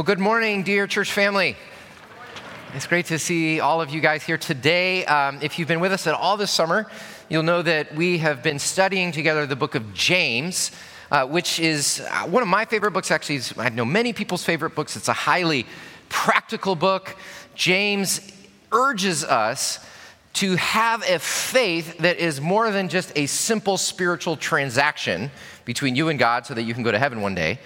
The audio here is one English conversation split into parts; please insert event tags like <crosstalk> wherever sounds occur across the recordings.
Well, good morning, dear church family. It's great to see all of you guys here today. Um, if you've been with us at all this summer, you'll know that we have been studying together the book of James, uh, which is uh, one of my favorite books. Actually, I know many people's favorite books. It's a highly practical book. James urges us to have a faith that is more than just a simple spiritual transaction between you and God so that you can go to heaven one day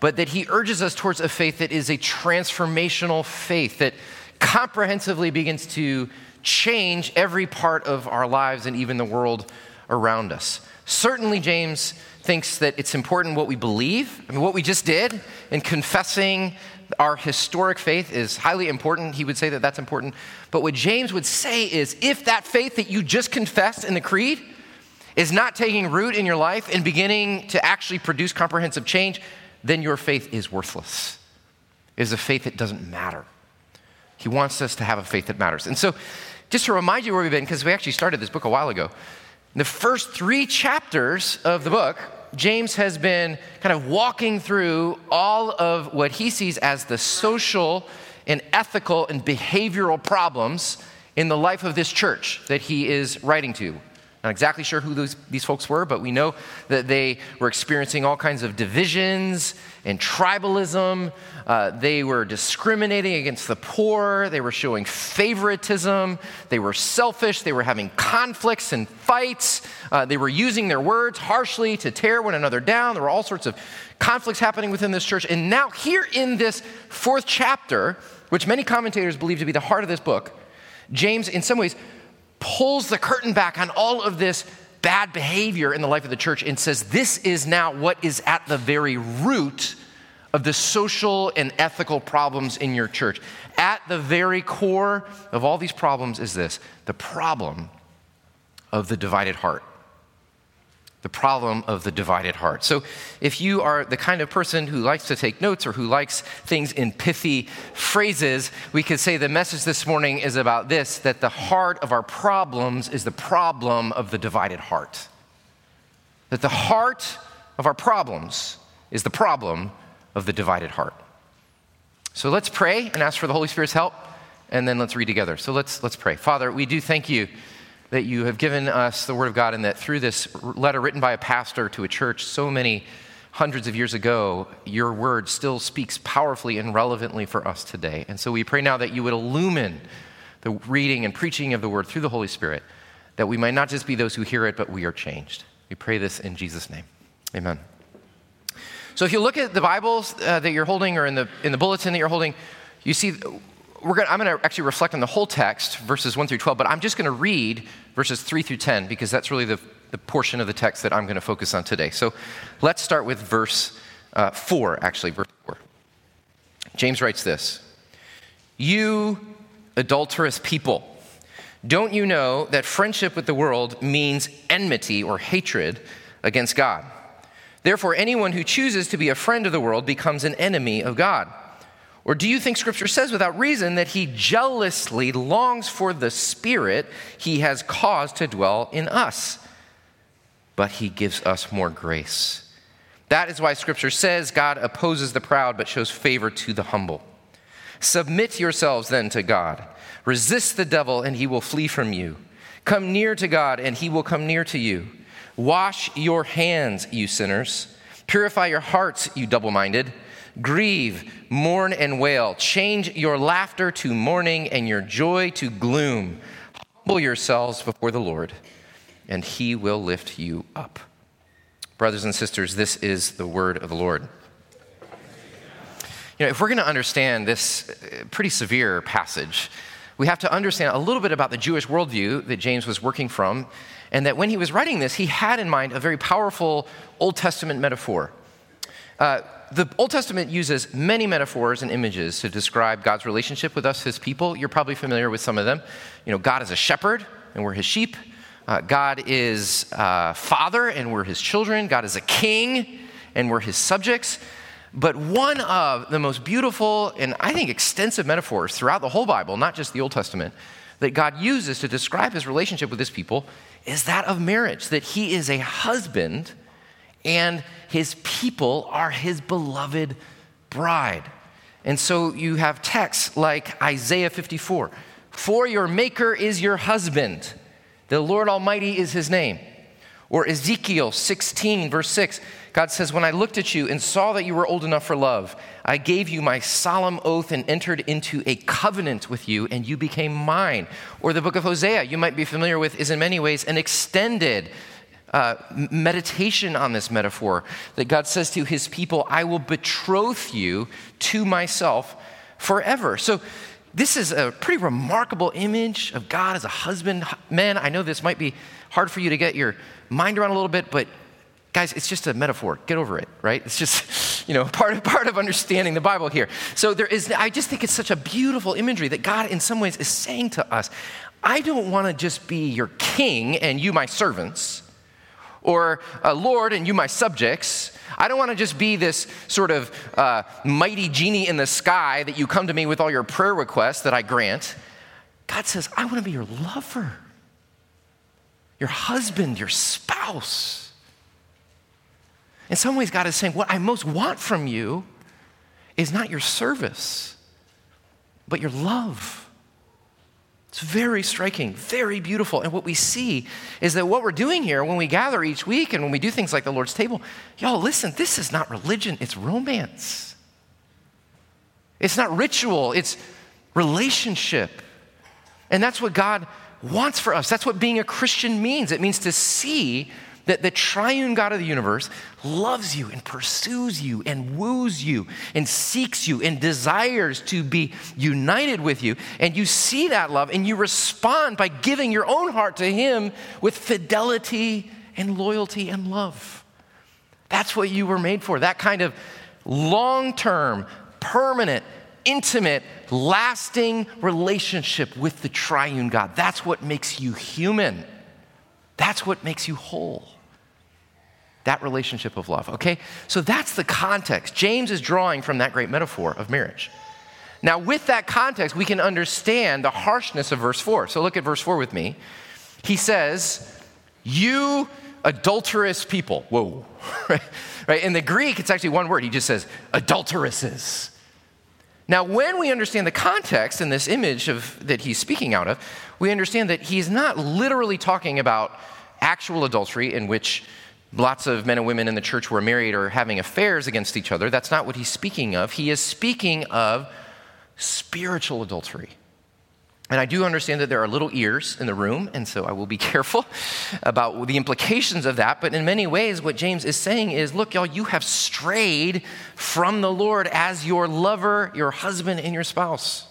but that he urges us towards a faith that is a transformational faith that comprehensively begins to change every part of our lives and even the world around us. Certainly, James thinks that it's important what we believe. I mean, what we just did in confessing our historic faith is highly important. He would say that that's important. But what James would say is if that faith that you just confessed in the creed is not taking root in your life and beginning to actually produce comprehensive change, then your faith is worthless. It is a faith that doesn't matter. He wants us to have a faith that matters. And so, just to remind you where we've been, because we actually started this book a while ago, in the first three chapters of the book, James has been kind of walking through all of what he sees as the social and ethical and behavioral problems in the life of this church that he is writing to. Not exactly sure who those, these folks were, but we know that they were experiencing all kinds of divisions and tribalism. Uh, they were discriminating against the poor. They were showing favoritism. They were selfish. They were having conflicts and fights. Uh, they were using their words harshly to tear one another down. There were all sorts of conflicts happening within this church. And now, here in this fourth chapter, which many commentators believe to be the heart of this book, James, in some ways, pulls the curtain back on all of this bad behavior in the life of the church and says, This is now what is at the very root of the social and ethical problems in your church. At the very core of all these problems is this the problem of the divided heart the problem of the divided heart. So, if you are the kind of person who likes to take notes or who likes things in pithy phrases, we could say the message this morning is about this that the heart of our problems is the problem of the divided heart. That the heart of our problems is the problem of the divided heart. So, let's pray and ask for the Holy Spirit's help, and then let's read together. So, let's, let's pray. Father, we do thank you that you have given us the Word of God, and that through this letter written by a pastor to a church so many hundreds of years ago, your Word still speaks powerfully and relevantly for us today. And so we pray now that you would illumine the reading and preaching of the Word through the Holy Spirit, that we might not just be those who hear it, but we are changed. We pray this in Jesus' name. Amen. So if you look at the Bibles uh, that you're holding or in the, in the bulletin that you're holding, you see gonna, I'm going to actually reflect on the whole text, verses 1 through 12, but I'm just going to read verses 3 through 10 because that's really the, the portion of the text that I'm going to focus on today. So let's start with verse uh, 4, actually, verse 4. James writes this You adulterous people, don't you know that friendship with the world means enmity or hatred against God? Therefore, anyone who chooses to be a friend of the world becomes an enemy of God. Or do you think Scripture says without reason that he jealously longs for the Spirit he has caused to dwell in us? But he gives us more grace. That is why Scripture says God opposes the proud but shows favor to the humble. Submit yourselves then to God. Resist the devil and he will flee from you. Come near to God and he will come near to you. Wash your hands, you sinners. Purify your hearts, you double minded. Grieve, mourn, and wail. Change your laughter to mourning and your joy to gloom. Humble yourselves before the Lord, and he will lift you up. Brothers and sisters, this is the word of the Lord. You know, if we're going to understand this uh, pretty severe passage, we have to understand a little bit about the Jewish worldview that James was working from, and that when he was writing this, he had in mind a very powerful Old Testament metaphor. Uh, the Old Testament uses many metaphors and images to describe God's relationship with us, his people. You're probably familiar with some of them. You know, God is a shepherd, and we're his sheep. Uh, God is a father, and we're his children. God is a king, and we're his subjects. But one of the most beautiful and I think extensive metaphors throughout the whole Bible, not just the Old Testament, that God uses to describe his relationship with his people is that of marriage, that he is a husband and his people are his beloved bride. And so you have texts like Isaiah 54 For your maker is your husband, the Lord Almighty is his name. Or Ezekiel 16, verse 6, God says, When I looked at you and saw that you were old enough for love, I gave you my solemn oath and entered into a covenant with you, and you became mine. Or the book of Hosea, you might be familiar with, is in many ways an extended uh, meditation on this metaphor that God says to his people, I will betroth you to myself forever. So, this is a pretty remarkable image of God as a husband. Man, I know this might be hard for you to get your mind around a little bit, but guys, it's just a metaphor. Get over it, right? It's just, <laughs> you know, <laughs> part of, part of understanding the Bible here. So there is, I just think it's such a beautiful imagery that God, in some ways, is saying to us, I don't want to just be your king and you my servants, or a Lord and you my subjects. I don't want to just be this sort of uh, mighty genie in the sky that you come to me with all your prayer requests that I grant. God says, I want to be your lover your husband, your spouse. In some ways, God is saying, What I most want from you is not your service, but your love. It's very striking, very beautiful. And what we see is that what we're doing here when we gather each week and when we do things like the Lord's table, y'all, listen, this is not religion, it's romance. It's not ritual, it's relationship. And that's what God wants for us. That's what being a Christian means. It means to see that the triune God of the universe loves you and pursues you and woos you and seeks you and desires to be united with you. And you see that love and you respond by giving your own heart to Him with fidelity and loyalty and love. That's what you were made for. That kind of long term, permanent, intimate, lasting relationship with the triune God. That's what makes you human. That's what makes you whole. That relationship of love, okay? So that's the context. James is drawing from that great metaphor of marriage. Now, with that context, we can understand the harshness of verse 4. So look at verse 4 with me. He says, You adulterous people. Whoa. <laughs> right? In the Greek, it's actually one word. He just says, adulteresses. Now, when we understand the context in this image of, that he's speaking out of, we understand that he's not literally talking about actual adultery in which lots of men and women in the church were married or having affairs against each other. That's not what he's speaking of. He is speaking of spiritual adultery. And I do understand that there are little ears in the room, and so I will be <laughs> careful about the implications of that. But in many ways, what James is saying is look, y'all, you have strayed from the Lord as your lover, your husband, and your spouse.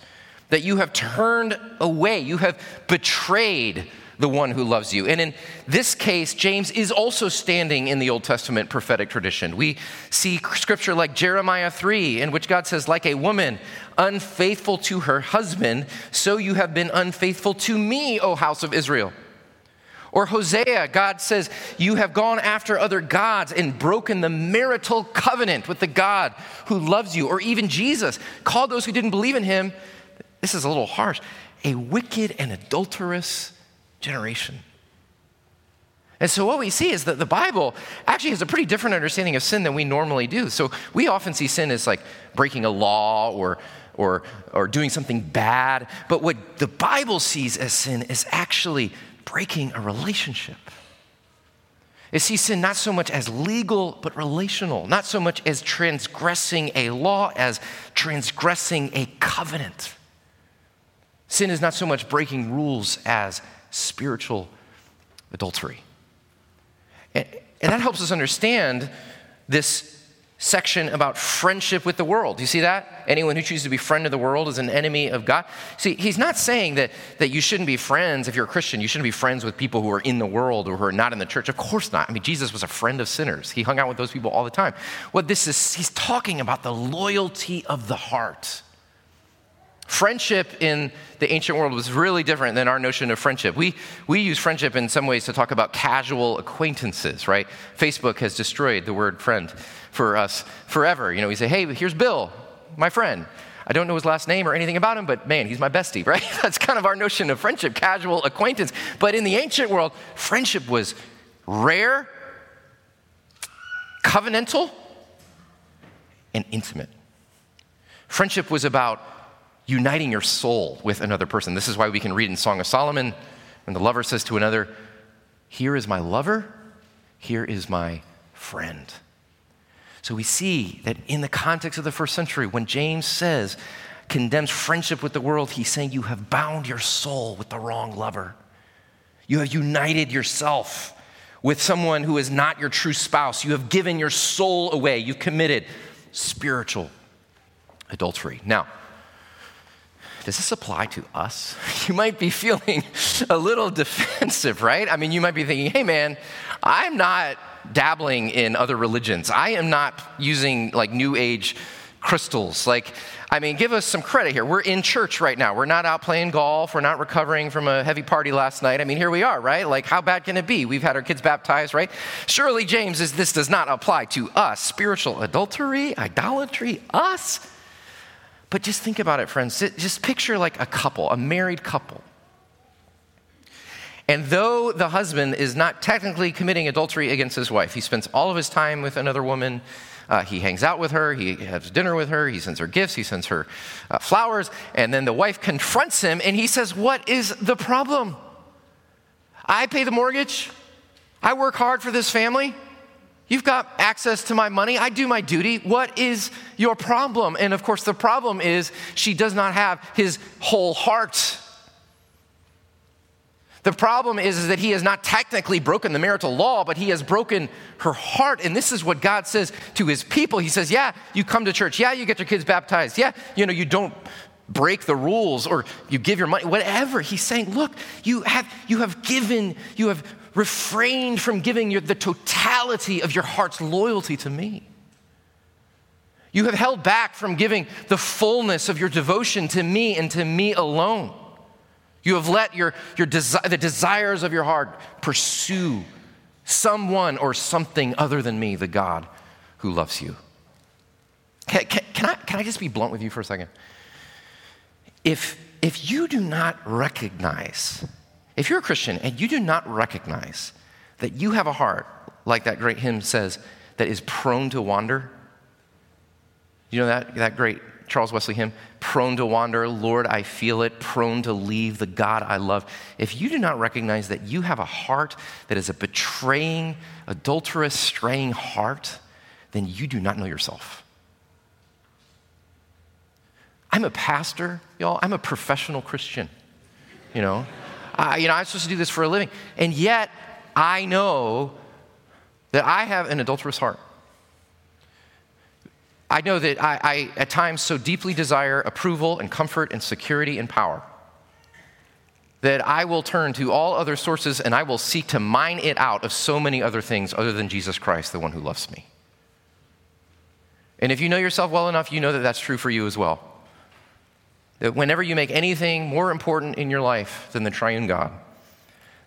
That you have turned away, you have betrayed the one who loves you. And in this case, James is also standing in the Old Testament prophetic tradition. We see scripture like Jeremiah 3, in which God says, Like a woman unfaithful to her husband, so you have been unfaithful to me, O house of Israel. Or Hosea, God says, You have gone after other gods and broken the marital covenant with the God who loves you. Or even Jesus called those who didn't believe in him, this is a little harsh, a wicked and adulterous generation. And so, what we see is that the Bible actually has a pretty different understanding of sin than we normally do. So, we often see sin as like breaking a law or, or, or doing something bad. But what the Bible sees as sin is actually breaking a relationship. It sees sin not so much as legal, but relational, not so much as transgressing a law as transgressing a covenant. Sin is not so much breaking rules as spiritual adultery. And, and that helps us understand this section about friendship with the world. Do you see that? Anyone who chooses to be friend of the world is an enemy of God. See, he's not saying that, that you shouldn't be friends if you're a Christian. You shouldn't be friends with people who are in the world or who are not in the church. Of course not. I mean, Jesus was a friend of sinners. He hung out with those people all the time. What this is, he's talking about the loyalty of the heart. Friendship in the ancient world was really different than our notion of friendship. We, we use friendship in some ways to talk about casual acquaintances, right? Facebook has destroyed the word friend for us forever. You know, we say, hey, here's Bill, my friend. I don't know his last name or anything about him, but man, he's my bestie, <laughs> right? That's kind of our notion of friendship, casual acquaintance. But in the ancient world, friendship was rare, covenantal, and intimate. Friendship was about uniting your soul with another person. This is why we can read in Song of Solomon when the lover says to another, Here is my lover, here is my friend. So we see that in the context of the first century, when James says, condemns friendship with the world, he's saying you have bound your soul with the wrong lover. You have united yourself with someone who is not your true spouse. You have given your soul away. You've committed spiritual adultery. Now, does this apply to us? <laughs> You might be feeling <laughs> a little defensive, right? I mean, you might be thinking, hey, man, I'm not dabbling in other religions. I am not using like new age crystals. Like, I mean, give us some credit here. We're in church right now. We're not out playing golf. We're not recovering from a heavy party last night. I mean, here we are, right? Like, how bad can it be? We've had our kids baptized, right? Surely, James, is this does not apply to us. Spiritual adultery, idolatry, us. But just think about it, friends. Just picture like a couple, a married couple. And though the husband is not technically committing adultery against his wife, he spends all of his time with another woman. Uh, he hangs out with her, he has dinner with her, he sends her gifts, he sends her uh, flowers, and then the wife confronts him and he says, What is the problem? I pay the mortgage, I work hard for this family. You've got access to my money. I do my duty. What is your problem? And of course, the problem is she does not have his whole heart. The problem is, is that he has not technically broken the marital law, but he has broken her heart. And this is what God says to his people. He says, Yeah, you come to church. Yeah, you get your kids baptized. Yeah, you know, you don't break the rules or you give your money, whatever. He's saying, Look, you have, you have given, you have refrained from giving your, the totality of your heart's loyalty to me. You have held back from giving the fullness of your devotion to me and to me alone. You have let your, your desi- the desires of your heart pursue someone or something other than me, the God who loves you. Can, can, can, I, can I just be blunt with you for a second? If, if you do not recognize, if you're a Christian and you do not recognize that you have a heart, like that great hymn says, that is prone to wander, you know that, that great Charles Wesley hymn, prone to wander, Lord, I feel it, prone to leave the God I love. If you do not recognize that you have a heart that is a betraying, adulterous, straying heart, then you do not know yourself. I'm a pastor, y'all. I'm a professional Christian. You know, You know, I'm supposed to do this for a living, and yet I know that I have an adulterous heart. I know that I, I, at times, so deeply desire approval and comfort and security and power that I will turn to all other sources and I will seek to mine it out of so many other things other than Jesus Christ, the one who loves me. And if you know yourself well enough, you know that that's true for you as well. That whenever you make anything more important in your life than the triune God,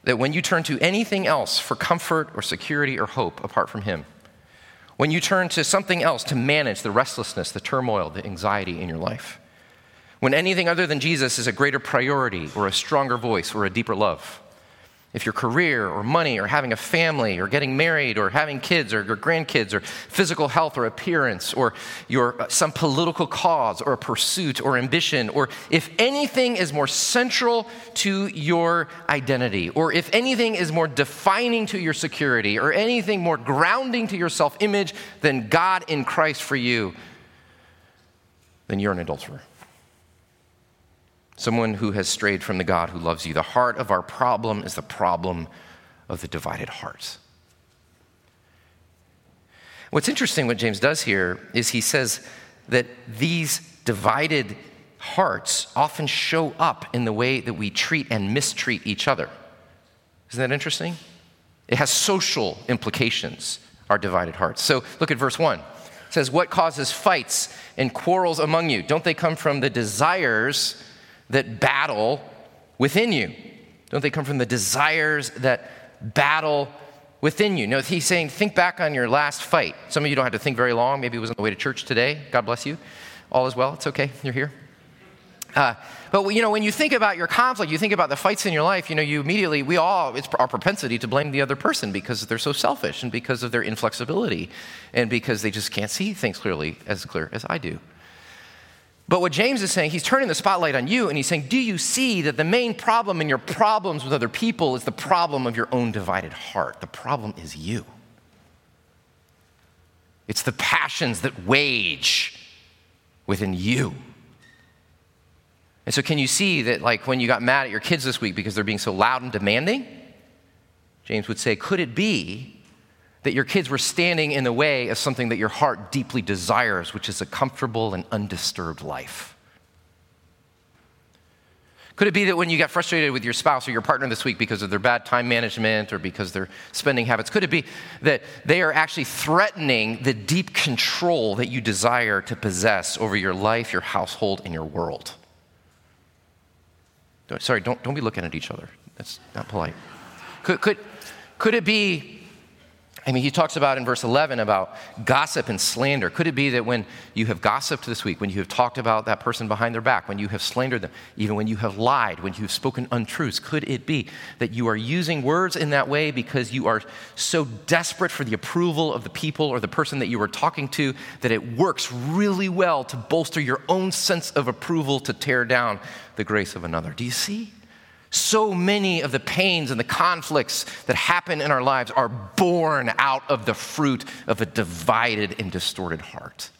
that when you turn to anything else for comfort or security or hope apart from Him, when you turn to something else to manage the restlessness, the turmoil, the anxiety in your life. When anything other than Jesus is a greater priority or a stronger voice or a deeper love if your career or money or having a family or getting married or having kids or your grandkids or physical health or appearance or your uh, some political cause or a pursuit or ambition or if anything is more central to your identity or if anything is more defining to your security or anything more grounding to your self-image than God in Christ for you then you're an adulterer someone who has strayed from the God who loves you. The heart of our problem is the problem of the divided heart. What's interesting, what James does here, is he says that these divided hearts often show up in the way that we treat and mistreat each other. Isn't that interesting? It has social implications, our divided hearts. So look at verse 1. It says, What causes fights and quarrels among you? Don't they come from the desires that battle within you? Don't they come from the desires that battle within you? No, he's saying, think back on your last fight. Some of you don't have to think very long. Maybe it was on the way to church today. God bless you. All is well. It's okay. You're here. Uh, but you know, when you think about your conflict, you think about the fights in your life. You know, you immediately we all it's our propensity to blame the other person because they're so selfish and because of their inflexibility, and because they just can't see things clearly as clear as I do. But what James is saying, he's turning the spotlight on you and he's saying, Do you see that the main problem in your problems with other people is the problem of your own divided heart? The problem is you. It's the passions that wage within you. And so, can you see that, like, when you got mad at your kids this week because they're being so loud and demanding? James would say, Could it be that your kids were standing in the way of something that your heart deeply desires, which is a comfortable and undisturbed life? Could it be that when you got frustrated with your spouse or your partner this week because of their bad time management or because their spending habits, could it be that they are actually threatening the deep control that you desire to possess over your life, your household, and your world? Sorry, don't, don't be looking at each other. That's not polite. Could, could, could it be I mean, he talks about in verse 11 about gossip and slander. Could it be that when you have gossiped this week, when you have talked about that person behind their back, when you have slandered them, even when you have lied, when you have spoken untruths, could it be that you are using words in that way because you are so desperate for the approval of the people or the person that you are talking to that it works really well to bolster your own sense of approval to tear down the grace of another? Do you see? So many of the pains and the conflicts that happen in our lives are born out of the fruit of a divided and distorted heart.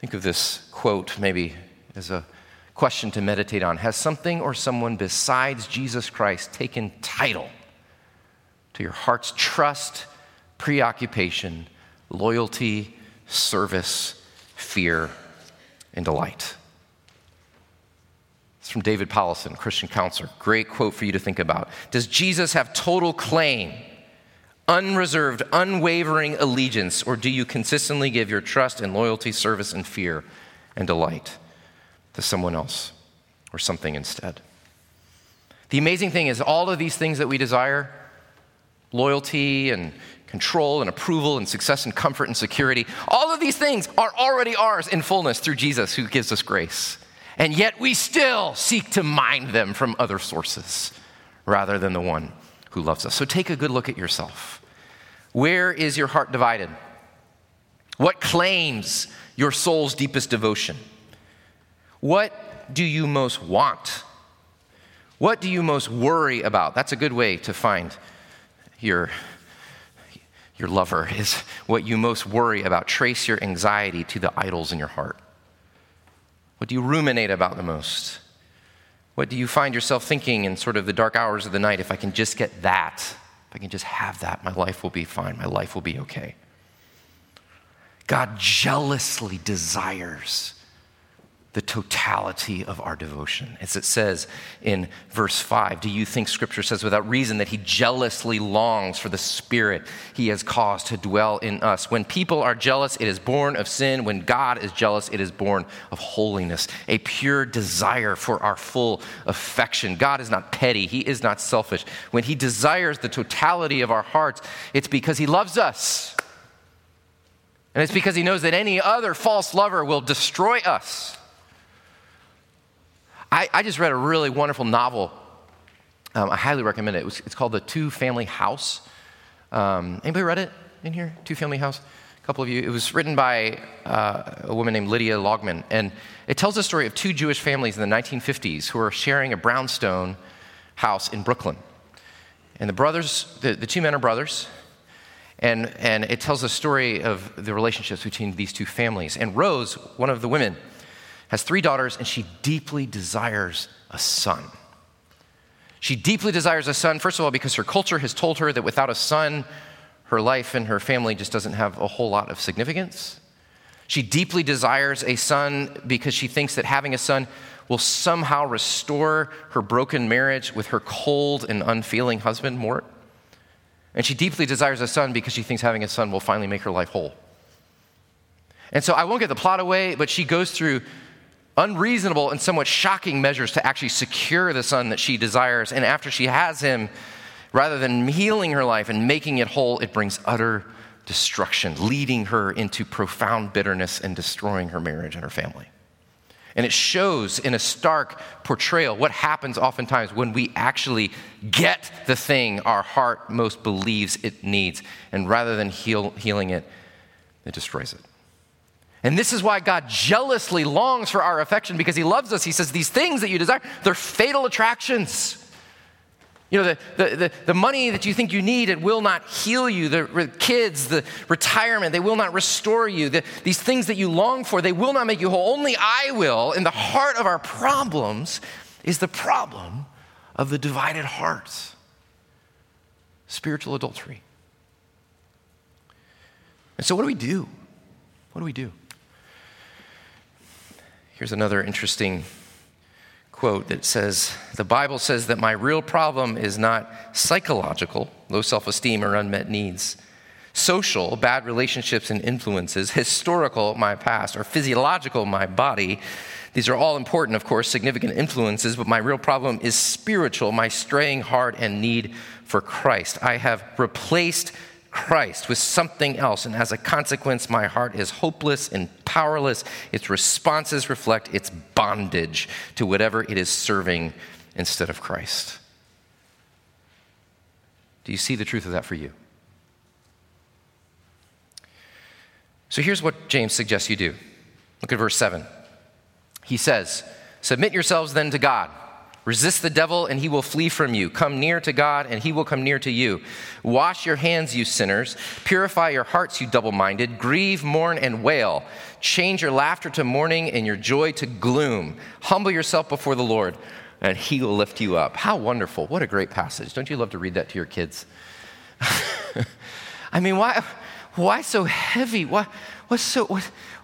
Think of this quote maybe as a question to meditate on. Has something or someone besides Jesus Christ taken title to your heart's trust, preoccupation, loyalty, service, fear, and delight? From David Powlison, Christian counselor. Great quote for you to think about. Does Jesus have total claim, unreserved, unwavering allegiance, or do you consistently give your trust and loyalty, service, and fear and delight to someone else or something instead? The amazing thing is, all of these things that we desire loyalty and control and approval and success and comfort and security all of these things are already ours in fullness through Jesus who gives us grace and yet we still seek to mine them from other sources rather than the one who loves us. So take a good look at yourself. Where is your heart divided? What claims your soul's deepest devotion? What do you most want? What do you most worry about? That's a good way to find your, your lover, is what you most worry about. Trace your anxiety to the idols in your heart. What do you ruminate about the most? What do you find yourself thinking in sort of the dark hours of the night? If I can just get that, if I can just have that, my life will be fine. My life will be okay. God jealously desires the totality of our devotion. As it says in verse 5, do you think Scripture says without reason that He jealously longs for the Spirit He has caused to dwell in us? When people are jealous, it is born of sin. When God is jealous, it is born of holiness, a pure desire for our full affection. God is not petty, He is not selfish. When He desires the totality of our hearts, it's because He loves us. And it's because He knows that any other false lover will destroy us. I, I just read a really wonderful novel. Um, I highly recommend it. it was, it's called The Two Family House. Um, anybody read it in here? Two Family House? A couple of you. It was written by uh, a woman named Lynda Loigman. And it tells the story of two Jewish families in the 1950s who are sharing a brownstone house in Brooklyn. And the brothers, the, the two men are brothers. And, and it tells the story of the relationships between these two families. And Rose, one of the women, has three daughters, and she deeply desires a son. She deeply desires a son, first of all, because her culture has told her that without a son, her life and her family just doesn't have a whole lot of significance. She deeply desires a son because she thinks that having a son will somehow restore her broken marriage with her cold and unfeeling husband, Mort. And she deeply desires a son because she thinks having a son will finally make her life whole. And so I won't get the plot away, but she goes through unreasonable and somewhat shocking measures to actually secure the son that she desires. And after she has him, rather than healing her life and making it whole, it brings utter destruction, leading her into profound bitterness and destroying her marriage and her family. And it shows in a stark portrayal what happens oftentimes when we actually get the thing our heart most believes it needs, and rather than heal, healing it, it destroys it. And this is why God jealously longs for our affection because He loves us. He says, These things that you desire, they're fatal attractions. You know, the, the, the, the, money that you think you need, it will not heal you. The kids, the retirement, they will not restore you. The, these things that you long for, they will not make you whole. Only I will. And the heart of our problems is the problem of the divided hearts spiritual adultery. And so, what do we do? What do we do? Here's another interesting quote that says The Bible says that my real problem is not psychological, low self esteem or unmet needs, social, bad relationships and influences, historical, my past, or physiological, my body. These are all important, of course, significant influences, but my real problem is spiritual, my straying heart and need for Christ. I have replaced Christ with something else. And as a consequence, my heart is hopeless and powerless. Its responses reflect its bondage to whatever it is serving instead of Christ. Do you see the truth of that for you? So here's what James suggests you do. Look at verse 7. He says, Submit yourselves then to God. Resist the devil, and he will flee from you. Come near to God, and he will come near to you. Wash your hands, you sinners. Purify your hearts, you double minded. Grieve, mourn, and wail. Change your laughter to mourning and your joy to gloom. Humble yourself before the Lord, and he will lift you up. How wonderful. What a great passage. Don't you love to read that to your kids? <laughs> I mean, why, why so heavy? Why, what's so.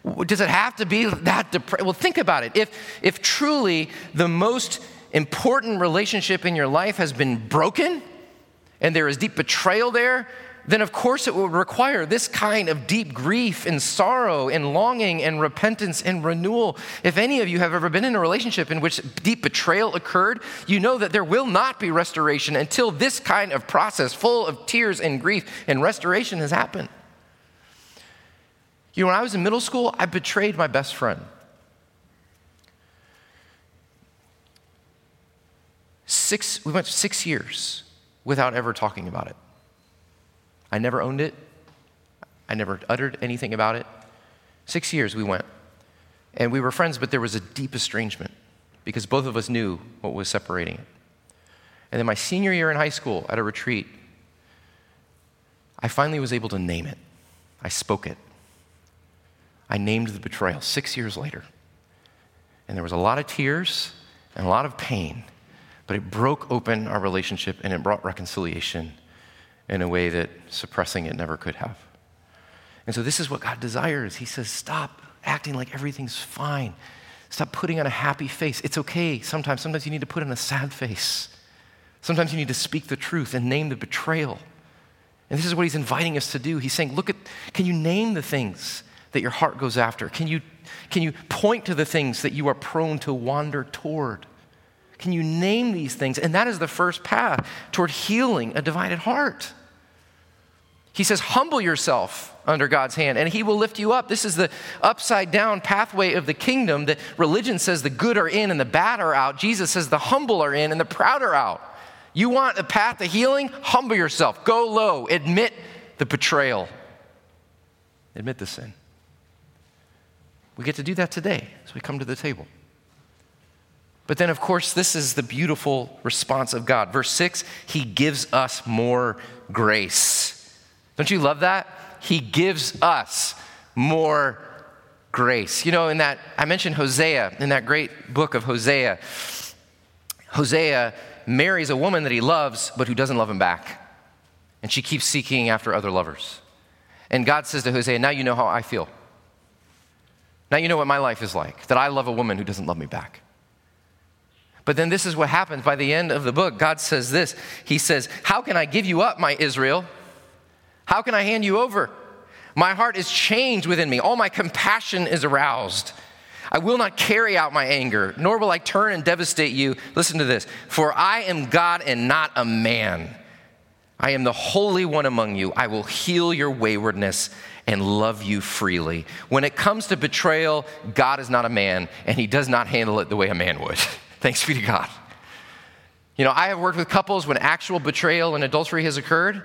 What, does it have to be that depressed? Well, think about it. If, if truly the most important relationship in your life has been broken and there is deep betrayal there, then of course it will require this kind of deep grief and sorrow and longing and repentance and renewal. If any of you have ever been in a relationship in which deep betrayal occurred, you know that there will not be restoration until this kind of process, full of tears and grief and restoration, has happened. You know, when I was in middle school, I betrayed my best friend. Six, we went six years without ever talking about it. I never owned it. I never uttered anything about it. Six years we went. And we were friends, but there was a deep estrangement because both of us knew what was separating it. And then my senior year in high school at a retreat, I finally was able to name it. I spoke it. I named the betrayal six years later. And there was a lot of tears and a lot of pain but it broke open our relationship and it brought reconciliation in a way that suppressing it never could have. And so, this is what God desires. He says, Stop acting like everything's fine. Stop putting on a happy face. It's okay sometimes. Sometimes you need to put on a sad face. Sometimes you need to speak the truth and name the betrayal. And this is what he's inviting us to do. He's saying, Look at, can you name the things that your heart goes after? Can you, can you point to the things that you are prone to wander toward? Can you name these things? And that is the first path toward healing a divided heart. He says, Humble yourself under God's hand, and He will lift you up. This is the upside down pathway of the kingdom that religion says the good are in and the bad are out. Jesus says the humble are in and the proud are out. You want a path to healing? Humble yourself. Go low. Admit the betrayal. Admit the sin. We get to do that today as we come to the table. But then, of course, this is the beautiful response of God. Verse 6 He gives us more grace. Don't you love that? He gives us more grace. You know, in that, I mentioned Hosea, in that great book of Hosea. Hosea marries a woman that he loves, but who doesn't love him back. And she keeps seeking after other lovers. And God says to Hosea, Now you know how I feel. Now you know what my life is like, that I love a woman who doesn't love me back. But then this is what happens by the end of the book. God says this He says, How can I give you up, my Israel? How can I hand you over? My heart is changed within me. All my compassion is aroused. I will not carry out my anger, nor will I turn and devastate you. Listen to this For I am God and not a man. I am the Holy One among you. I will heal your waywardness and love you freely. When it comes to betrayal, God is not a man, and he does not handle it the way a man would. <laughs> Thanks be to God. You know, I have worked with couples when actual betrayal and adultery has occurred.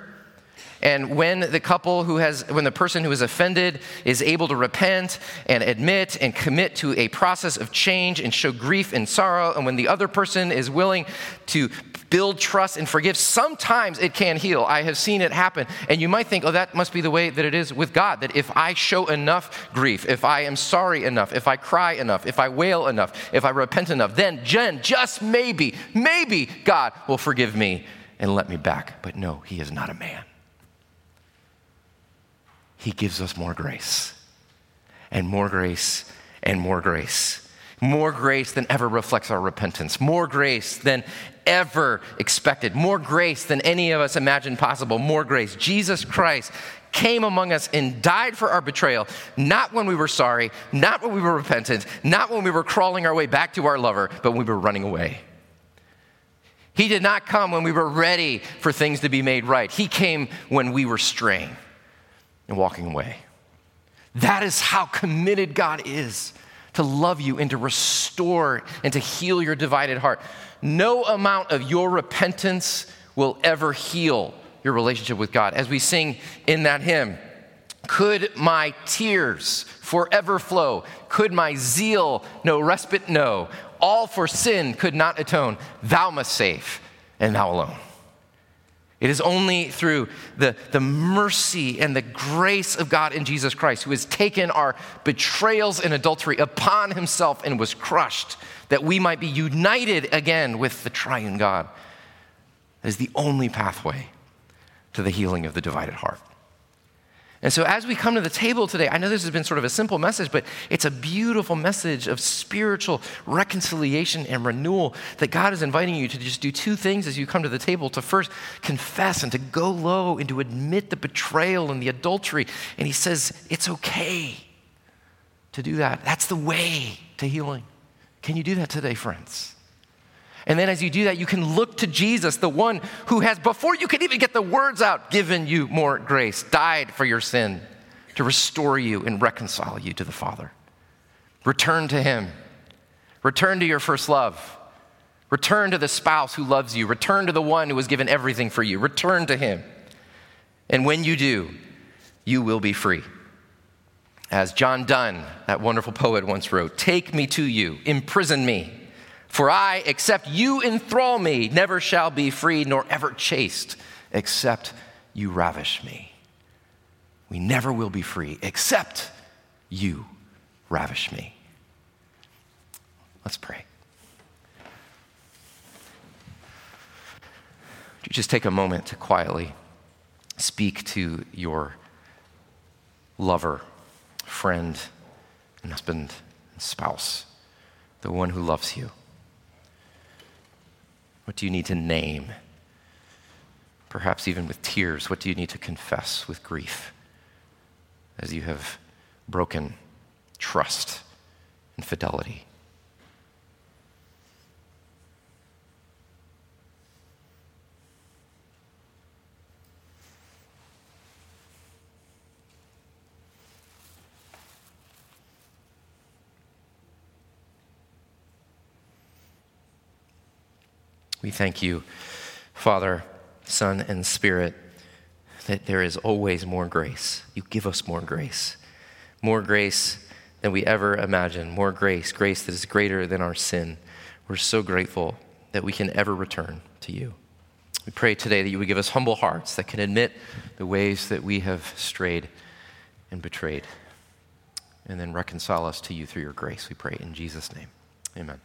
And when the couple who has, when the person who is offended is able to repent and admit and commit to a process of change and show grief and sorrow, and when the other person is willing to build trust and forgive, sometimes it can heal. I have seen it happen. And you might think, oh, that must be the way that it is with God, that if I show enough grief, if I am sorry enough, if I cry enough, if I wail enough, if I repent enough, then, Jen, just maybe, maybe God will forgive me and let me back. But no, He is not a man. He gives us more grace and more grace and more grace. More grace than ever reflects our repentance. More grace than ever expected. More grace than any of us imagined possible. More grace. Jesus Christ came among us and died for our betrayal, not when we were sorry, not when we were repentant, not when we were crawling our way back to our lover, but when we were running away. He did not come when we were ready for things to be made right. He came when we were straying and walking away. That is how committed God is to love you and to restore and to heal your divided heart. No amount of your repentance will ever heal your relationship with God. As we sing in that hymn, could my tears forever flow? Could my zeal no respite know? All for sin could not atone. Thou must save, and thou alone. It is only through the, the mercy and the grace of God in Jesus Christ, who has taken our betrayals and adultery upon himself and was crushed, that we might be united again with the triune God. That is the only pathway to the healing of the divided heart. And so, as we come to the table today, I know this has been sort of a simple message, but it's a beautiful message of spiritual reconciliation and renewal that God is inviting you to just do two things as you come to the table to first confess and to go low and to admit the betrayal and the adultery. And He says, it's okay to do that. That's the way to healing. Can you do that today, friends? And then as you do that, you can look to Jesus, the one who has, before you can even get the words out, given you more grace, died for your sin to restore you and reconcile you to the Father. Return to Him. Return to your first love. Return to the spouse who loves you. Return to the one who has given everything for you. Return to Him. And when you do, you will be free. As John Donne, that wonderful poet, once wrote Take me to you, imprison me for I, except you enthrall me, never shall be free, nor ever chaste, except you ravish me. We never will be free, except you ravish me. Let's pray. Would you just take a moment to quietly speak to your lover, friend, and husband, and spouse, the one who loves you? What do you need to name? Perhaps even with tears, what do you need to confess with grief as you have broken trust and fidelity? We thank you, Father, Son, and Spirit, that there is always more grace. You give us more grace, more grace than we ever imagined, more grace, grace that is greater than our sin. We're so grateful that we can ever return to you. We pray today that you would give us humble hearts that can admit the ways that we have strayed and betrayed, and then reconcile us to you through your grace. We pray in Jesus' name. Amen.